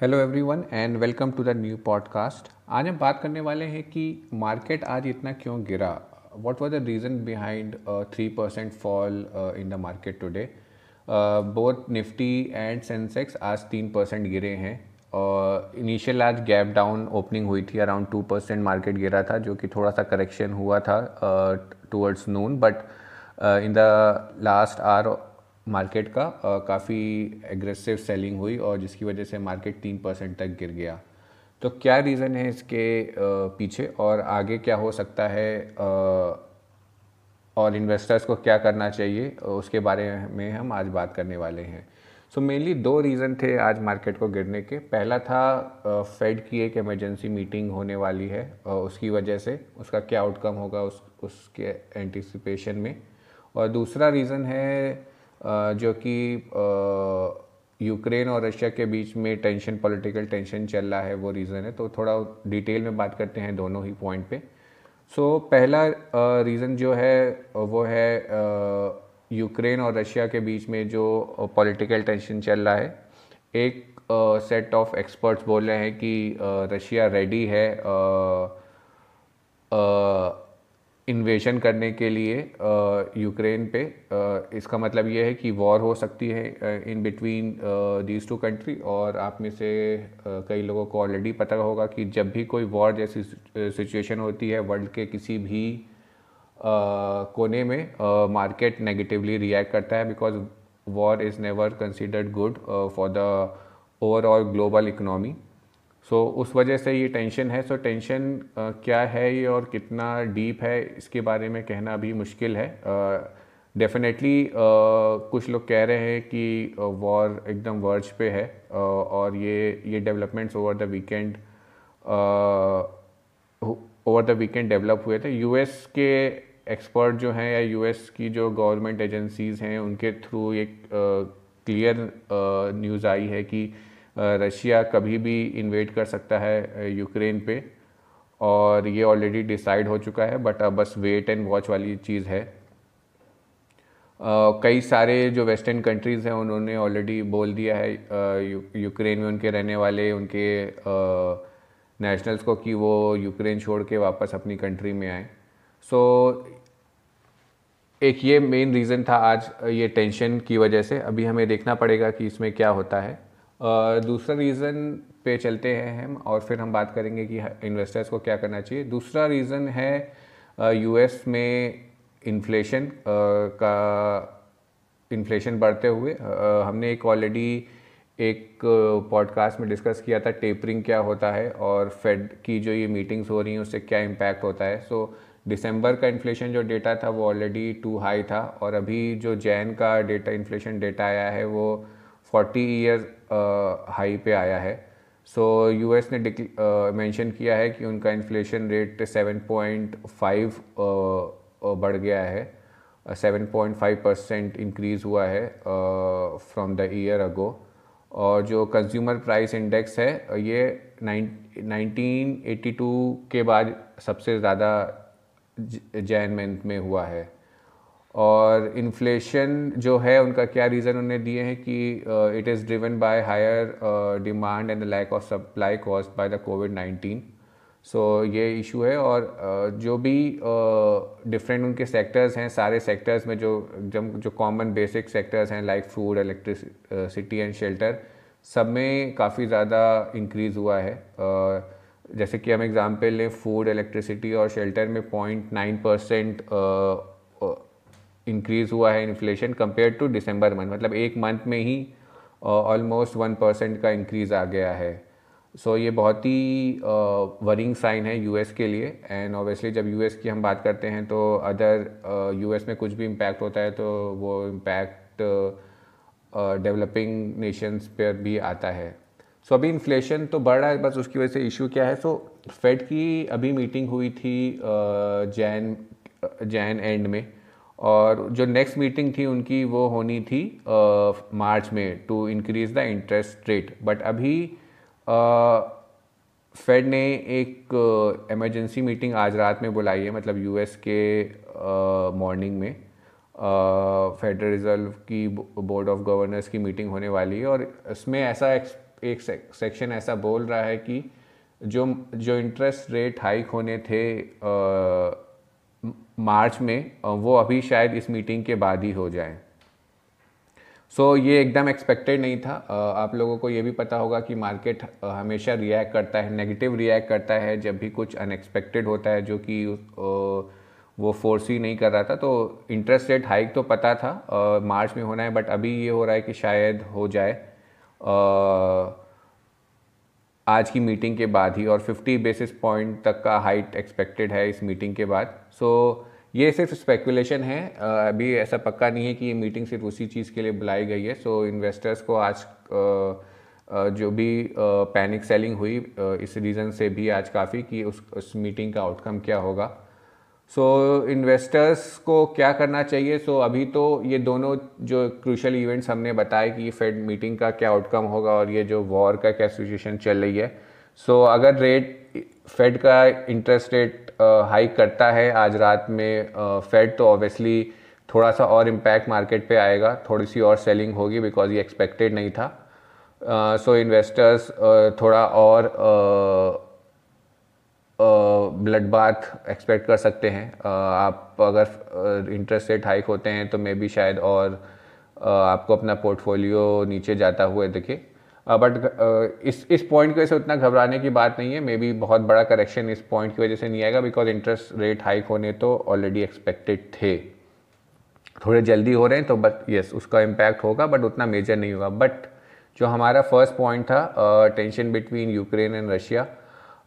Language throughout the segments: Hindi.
Hello everyone and welcome to the new podcast आज हम बात करने वाले हैं कि मार्केट आज इतना क्यों गिरा? What was the reason behind three percent fall in the market today both Nifty and Sensex आज तीन परसेंट गिरे हैं। और इनिशियल आज गैप डाउन ओपनिंग हुई थी अराउंड टू परसेंट मार्केट गिरा था, जो कि थोड़ा सा करेक्शन हुआ था towards noon but in the last hour market का काफ़ी एग्रेसिव सेलिंग हुई और जिसकी वजह से मार्केट तीन परसेंट तक गिर गया। तो क्या रीज़न है इसके पीछे और आगे क्या हो सकता है और इन्वेस्टर्स को क्या करना चाहिए उसके बारे में हम आज बात करने वाले हैं। सो so मेनली दो रीज़न थे आज मार्केट को गिरने के। पहला था फेड की एक इमरजेंसी मीटिंग होने वाली है उसकी वजह से उसका क्या आउटकम होगा उस, उसके एंटिसिपेशन में। और दूसरा रीज़न है जो कि यूक्रेन और रशिया के बीच में टेंशन पॉलिटिकल टेंशन चल रहा है वो रीज़न है। तो थोड़ा डिटेल में बात करते हैं दोनों ही पॉइंट पे। सो so, पहला रीज़न जो है वो है यूक्रेन और रशिया के बीच में जो पॉलिटिकल टेंशन चल रहा है। एक सेट ऑफ़ एक्सपर्ट्स बोल रहे हैं कि रशिया रेडी है इन्वेशन करने के लिए यूक्रेन पे। इसका मतलब ये है कि वॉर हो सकती है in between these two country और आप में से कई लोगों को ऑलरेडी पता होगा कि जब भी कोई वॉर जैसी सिचुएशन होती है वर्ल्ड के किसी भी कोने में मार्केट नेगेटिवली रिएक्ट करता है because war is never considered good for the overall global economy so so, उस वजह से ये टेंशन है। सो so, टेंशन क्या है ये और कितना डीप है इसके बारे में कहना भी मुश्किल है। डेफिनेटली uh, uh, कुछ लोग कह रहे हैं कि वॉर एकदम वर्ज पे है। uh, और ये ये developments over the weekend over the weekend develop हुए थे। यूएस के एक्सपर्ट जो हैं या यूएस की जो गवर्नमेंट एजेंसीज़ हैं उनके थ्रू एक क्लियर न्यूज़ आई है कि रशिया कभी भी इन्वेट कर सकता है यूक्रेन पे। और ये ऑलरेडी डिसाइड हो चुका है बट अब बस वेट एंड वॉच वाली चीज़ है। कई सारे जो वेस्टर्न कंट्रीज़ हैं उन्होंने ऑलरेडी बोल दिया है यूक्रेन में उनके रहने वाले उनके नेशनल्स को कि वो यूक्रेन छोड़ के वापस अपनी कंट्री में आए। सो so, एक ये मेन रीज़न था आज ये टेंशन की वजह से। अभी हमें देखना पड़ेगा कि इसमें क्या होता है। दूसरा रीज़न पे चलते हैं हम और फिर हम बात करेंगे कि इन्वेस्टर्स को क्या करना चाहिए। दूसरा रीज़न है यूएस में इन्फ्लेशन का इन्फ्लेशन बढ़ते हुए हमने एक ऑलरेडी एक पॉडकास्ट में डिस्कस किया था टेपरिंग क्या होता है और फेड की जो ये मीटिंग्स हो रही हैं उससे क्या इम्पैक्ट होता है। सो so, दिसंबर का इन्फ्लेशन जो डेटा था वो ऑलरेडी टू हाई था और अभी जो जैन का डेटा इन्फ्लेशन डेटा आया है वो फोर्टी ईयर हाई पे आया है। सो so, यूएस ने मेंशन किया है कि उनका इन्फ्लेशन रेट 7.5 बढ़ गया है। 7.5 परसेंट इंक्रीज़ हुआ है फ्रॉम द ईयर अगो और जो कंज्यूमर प्राइस इंडेक्स है ये नाइनटीन एटी टू के बाद सबसे ज़्यादा जैन मंथ में हुआ है। और इन्फ्लेशन जो है उनका क्या रीज़न उन्होंने दिए हैं कि it is driven by higher demand and the lack of supply cause by the COVID nineteen so ये इशू है और uh, जो भी डिफरेंट uh, उनके सेक्टर्स हैं सारे सेक्टर्स में जो जब जो कॉमन बेसिक सेक्टर्स हैं like food electricity and shelter सब में काफ़ी ज़्यादा इंक्रीज़ हुआ है। Uh, जैसे कि हम एग्ज़ाम्पल लें फ़ूड इलेक्ट्रिसिटी और शेल्टर में पॉइंट नाइन परसेंट इंक्रीज़ हुआ है inflation compare to December month मतलब एक मंथ में ही ऑलमोस्ट वन परसेंट का इंक्रीज़ आ गया है। सो so, ये बहुत ही वरिंग साइन है यूएस के लिए। एंड ऑब्वियसली जब यूएस की हम बात करते हैं तो अदर यूएस में कुछ भी इम्पैक्ट होता है तो वो इम्पैक्ट डेवलपिंग नेशंस पर भी आता है। सो so, अभी इन्फ्लेशन तो बढ़ रहा है बस उसकी वजह से इशू क्या है? सो so, फेड की अभी मीटिंग हुई थी जैन जैन एंड में। और जो नेक्स्ट मीटिंग थी उनकी वो होनी थी मार्च में to increase the interest rate but अभी फेड ने एक इमरजेंसी मीटिंग आज रात में बुलाई है मतलब यूएस के मॉर्निंग में। फेडरल रिज़र्व की बोर्ड ऑफ़ गवर्नर्स की मीटिंग होने वाली है और इसमें ऐसा एक सेक्शन ऐसा बोल रहा है कि जो जो इंटरेस्ट रेट हाइक होने थे मार्च में वो अभी शायद इस मीटिंग के बाद ही हो जाए। सो so, ये एकदम एक्सपेक्टेड नहीं था। आप लोगों को ये भी पता होगा कि मार्केट हमेशा रिएक्ट करता है नेगेटिव रिएक्ट करता है जब भी कुछ अनएक्सपेक्टेड होता है जो कि वो फोर्स ही नहीं कर रहा था। तो इंटरेस्ट रेट हाइक तो पता था मार्च में होना है बट अभी ये हो रहा है कि शायद हो जाए। आज की मीटिंग के बाद ही और 50 बेसिस पॉइंट तक का हाइट एक्सपेक्टेड है इस मीटिंग के बाद। सो so, ये सिर्फ़ स्पेकुलेशन है। अभी ऐसा पक्का नहीं है कि ये मीटिंग सिर्फ़ उसी चीज़ के लिए बुलाई गई है। सो so, इन्वेस्टर्स को आज जो भी पैनिक सेलिंग हुई इस रीज़न से भी आज काफ़ी कि उस उस मीटिंग का आउटकम क्या होगा। सो so, इन्वेस्टर्स को क्या करना चाहिए? सो so, अभी तो ये दोनों जो क्रूशल इवेंट्स हमने बताए कि फेड मीटिंग का क्या आउटकम होगा और ये जो वॉर का क्या सिचुएशन चल रही है। सो so, अगर रेट फेड का इंटरेस्ट रेट हाइक करता है आज रात में फेड तो ऑब्वियसली थोड़ा सा और इम्पैक्ट मार्केट पे आएगा। थोड़ी सी और सेलिंग होगी बिकॉज़ ये एक्सपेक्टेड नहीं था। So uh, investors so uh, थोड़ा और ब्लड बाथ एक्सपेक्ट कर सकते हैं। uh, आप अगर इंटरेस्ट रेट हाइक होते हैं तो मे बी शायद और आपको अपना पोर्टफोलियो नीचे जाता हुआ दिखे। बट uh, इस इस पॉइंट की वजह से उतना घबराने की बात नहीं है। मे बी बहुत बड़ा करेक्शन इस पॉइंट की वजह से नहीं आएगा बिकॉज़ इंटरेस्ट रेट हाइक होने तो ऑलरेडी एक्सपेक्टेड थे। थोड़े जल्दी हो रहे हैं तो बट यस उसका इम्पैक्ट होगा बट उतना मेजर नहीं होगा। बट जो हमारा फ़र्स्ट पॉइंट था tension between Ukraine and Russia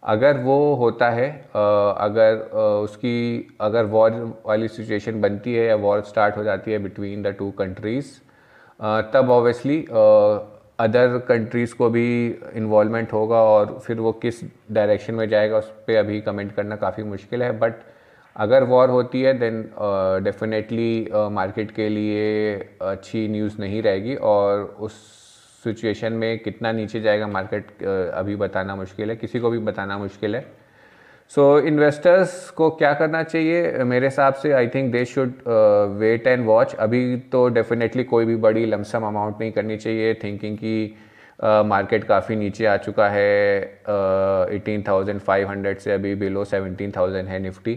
अगर वो होता है अगर उसकी, अगर वॉर वाली सिचुएशन बनती है या वॉर स्टार्ट हो जाती है बिटवीन द टू कंट्रीज़ तब ऑब्वियसली अदर कंट्रीज़ को भी इन्वॉलमेंट होगा और फिर वो किस डायरेक्शन में जाएगा उस पर अभी कमेंट करना काफ़ी मुश्किल है। बट अगर वॉर होती है देन डेफिनेटली मार्केट के लिए अच्छी न्यूज़ नहीं रहेगी और उस सिचुएशन में कितना नीचे जाएगा मार्केट अभी बताना मुश्किल है किसी को भी बताना मुश्किल है। सो so, इन्वेस्टर्स को क्या करना चाहिए? मेरे हिसाब से I think they should wait and watch अभी तो डेफिनेटली कोई भी बड़ी लमसम अमाउंट नहीं करनी चाहिए। थिंकिंग कि मार्केट काफ़ी नीचे आ चुका है एटीन थाउज़ेंड फाइव हंड्रेड से अभी बिलो सेवनटीन थाउज़ेंड है निफ्टी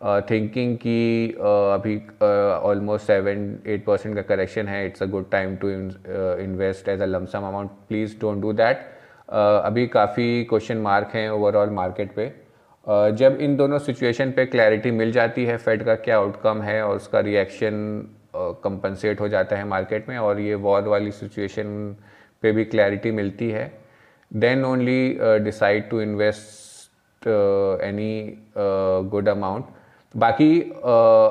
थिंकिंग uh, कि uh, अभी ऑलमोस्ट सेवन एट परसेंट का करेक्शन है it's a good time to invest as a lump sum amount please don't do that अभी काफ़ी क्वेश्चन मार्क हैं ओवरऑल मार्केट पे। जब इन दोनों सिचुएशन पे क्लैरिटी मिल जाती है फेड का क्या आउटकम है और उसका रिएक्शन कंपनसेट हो जाता है मार्केट में और ये वॉर वाली सिचुएशन पे भी क्लैरिटी मिलती है then only decide to invest any good amount बाकी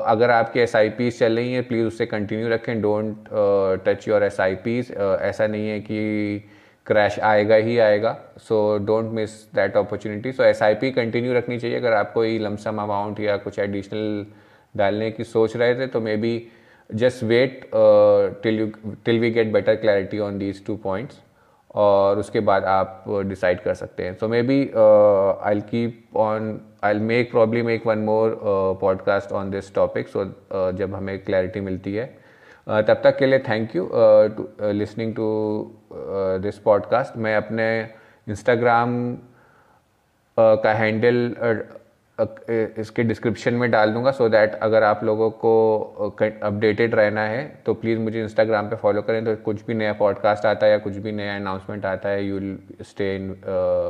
अगर आपके एस आई पीज चल रही हैं प्लीज़ उससे कंटिन्यू रखें don't touch your S I Ps ऐसा नहीं है कि क्रैश आएगा ही आएगा so don't miss that opportunity so S I P continue रखनी चाहिए, अगर आप कोई लमसम अमाउंट या कुछ एडिशनल डालने की सोच रहे थे तो maybe just wait till you till we get better clarity on these two points और उसके बाद आप डिसाइड कर सकते हैं। So maybe I keep on I make probably make one more podcast on this topic so जब हमें क्लैरिटी मिलती है। तब तक के लिए thank you listening to this podcast मैं अपने इंस्टाग्राम uh, का हैंडल uh, uh, इसके डिस्क्रिप्शन में डाल दूँगा सो so दैट अगर आप लोगों को अपडेटेड रहना है तो प्लीज़ मुझे इंस्टाग्राम पे फॉलो करें। तो कुछ भी नया पॉडकास्ट आता है या कुछ भी नया अनाउंसमेंट आता है you will stay in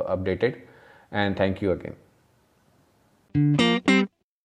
updated and thank you again